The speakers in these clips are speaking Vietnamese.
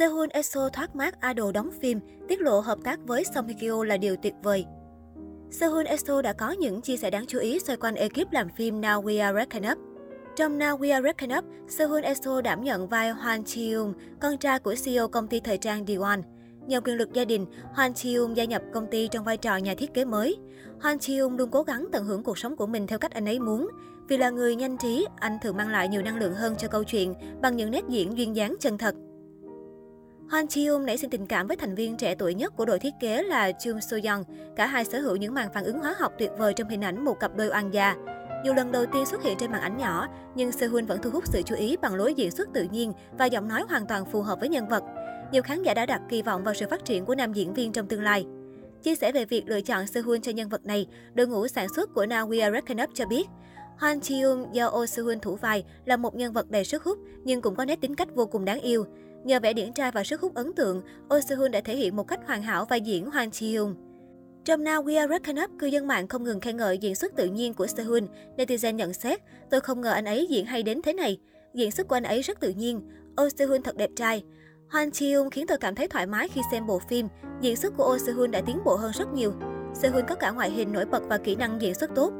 Sehun EXO thoát mát idol đóng phim, tiết lộ hợp tác với Song Hye Kyo là điều tuyệt vời. Sehun EXO đã có những chia sẻ đáng chú ý xoay quanh ekip làm phim Now We Are Reckon Up. Trong Now We Are Reckon Up, Sehun EXO đảm nhận vai Hwan chi con trai của CEO công ty thời trang Diwan. Nhờ quyền lực gia đình, Hwan chi gia nhập công ty trong vai trò nhà thiết kế mới. Hwan chi luôn cố gắng tận hưởng cuộc sống của mình theo cách anh ấy muốn. Vì là người nhanh trí, anh thường mang lại nhiều năng lượng hơn cho câu chuyện bằng những nét diễn duyên dáng chân thật. Hwan Ji-yoon nảy sinh tình cảm với thành viên trẻ tuổi nhất của đội thiết kế là Jung So Young. Cả hai sở hữu những màn phản ứng hóa học tuyệt vời trong hình ảnh một cặp đôi oan gia. Dù lần đầu tiên xuất hiện trên màn ảnh nhỏ, nhưng Sehun vẫn thu hút sự chú ý bằng lối diễn xuất tự nhiên và giọng nói hoàn toàn phù hợp với nhân vật. Nhiều khán giả đã đặt kỳ vọng vào sự phát triển của nam diễn viên trong tương lai. Chia sẻ về việc lựa chọn Sehun cho nhân vật này, đội ngũ sản xuất của Now We Are Reckon Up cho biết, Hwan Ji-yoon do Oh Sehun thủ vai là một nhân vật đầy sức hút nhưng cũng có nét tính cách vô cùng đáng yêu. Nhờ vẻ điển trai và sức hút ấn tượng, Oh Sehun đã thể hiện một cách hoàn hảo vai diễn Hoàng Ji-hyun. Trong Now We Are Reckon Up, cư dân mạng không ngừng khen ngợi diễn xuất tự nhiên của Sehun. Netizen nhận xét, tôi không ngờ anh ấy diễn hay đến thế này. Diễn xuất của anh ấy rất tự nhiên. Oh Sehun thật đẹp trai. Hoan Ji-hyun khiến tôi cảm thấy thoải mái khi xem bộ phim. Diễn xuất của Oh Sehun đã tiến bộ hơn rất nhiều. Sehun có cả ngoại hình nổi bật và kỹ năng diễn xuất tốt.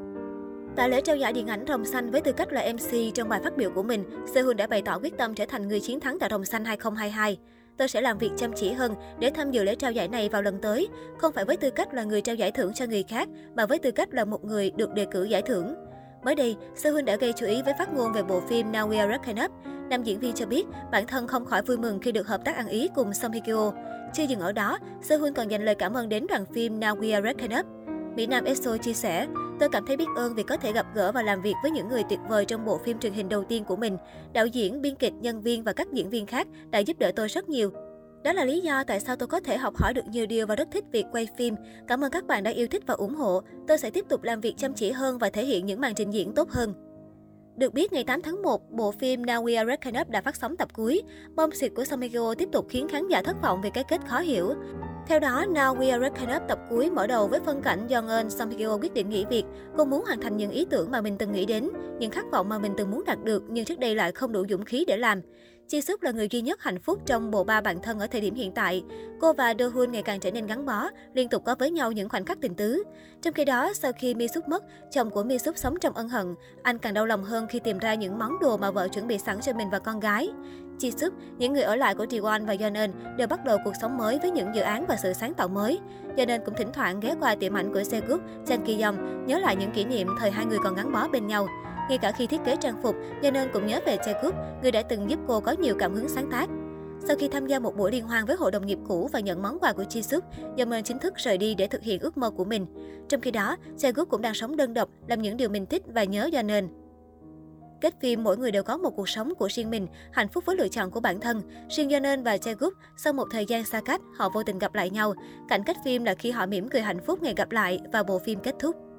Tại lễ trao giải điện ảnh Rồng Xanh với tư cách là MC trong bài phát biểu của mình, Sehun đã bày tỏ quyết tâm trở thành người chiến thắng tại Rồng Xanh 2022. Tôi sẽ làm việc chăm chỉ hơn để tham dự lễ trao giải này vào lần tới, không phải với tư cách là người trao giải thưởng cho người khác, mà với tư cách là một người được đề cử giải thưởng. Mới đây, Sehun đã gây chú ý với phát ngôn về bộ phim Now We Are Reckoning Up. Nam diễn viên cho biết bản thân không khỏi vui mừng khi được hợp tác ăn ý cùng Song Hye Kyo. Chưa dừng ở đó, Sehun còn dành lời cảm ơn đến đoàn phim Now We Are Reckoning Up. Mỹ Nam EXO chia sẻ, tôi cảm thấy biết ơn vì có thể gặp gỡ và làm việc với những người tuyệt vời trong bộ phim truyền hình đầu tiên của mình. Đạo diễn, biên kịch, nhân viên và các diễn viên khác đã giúp đỡ tôi rất nhiều. Đó là lý do tại sao tôi có thể học hỏi được nhiều điều và rất thích việc quay phim. Cảm ơn các bạn đã yêu thích và ủng hộ. Tôi sẽ tiếp tục làm việc chăm chỉ hơn và thể hiện những màn trình diễn tốt hơn. Được biết, ngày 8 tháng 1, bộ phim Now We Are Reckon Up đã phát sóng tập cuối. Bom xịt của Song tiếp tục khiến khán giả thất vọng về cái kết khó hiểu. Theo đó, Now We Are Reckon Up tập cuối mở đầu với phân cảnh Jong Eun Song Hye quyết định nghỉ việc. Cô muốn hoàn thành những ý tưởng mà mình từng nghĩ đến, những khát vọng mà mình từng muốn đạt được nhưng trước đây lại không đủ dũng khí để làm. Chi Suk là người duy nhất hạnh phúc trong bộ ba bạn thân ở thời điểm hiện tại. Cô và Do Hoon ngày càng trở nên gắn bó, liên tục có với nhau những khoảnh khắc tình tứ. Trong khi đó, sau khi Mi Suk mất, chồng của Mi Suk sống trong ân hận. Anh càng đau lòng hơn khi tìm ra những món đồ mà vợ chuẩn bị sẵn cho mình và con gái. Chi Sup, những người ở lại của Jiwon và Yeon đều bắt đầu cuộc sống mới với những dự án và sự sáng tạo mới. Yeon cũng thỉnh thoảng ghé qua tiệm ảnh của Segup, Chan Ki Yong, nhớ lại những kỷ niệm thời hai người còn gắn bó bên nhau. Ngay cả khi thiết kế trang phục, Yeon cũng nhớ về Jae người đã từng giúp cô có nhiều cảm hứng sáng tác. Sau khi tham gia một buổi liên hoan với hội đồng nghiệp cũ và nhận món quà của Jisoo, Suk, chính thức rời đi để thực hiện ước mơ của mình. Trong khi đó, Jae cũng đang sống đơn độc, làm những điều mình thích và nhớ Yeon. Kết phim, mỗi người đều có một cuộc sống của riêng mình, hạnh phúc với lựa chọn của bản thân. Riêng Yeon và Jae sau một thời gian xa cách, họ vô tình gặp lại nhau. Cảnh kết phim là khi họ mỉm cười hạnh phúc ngày gặp lại và bộ phim kết thúc.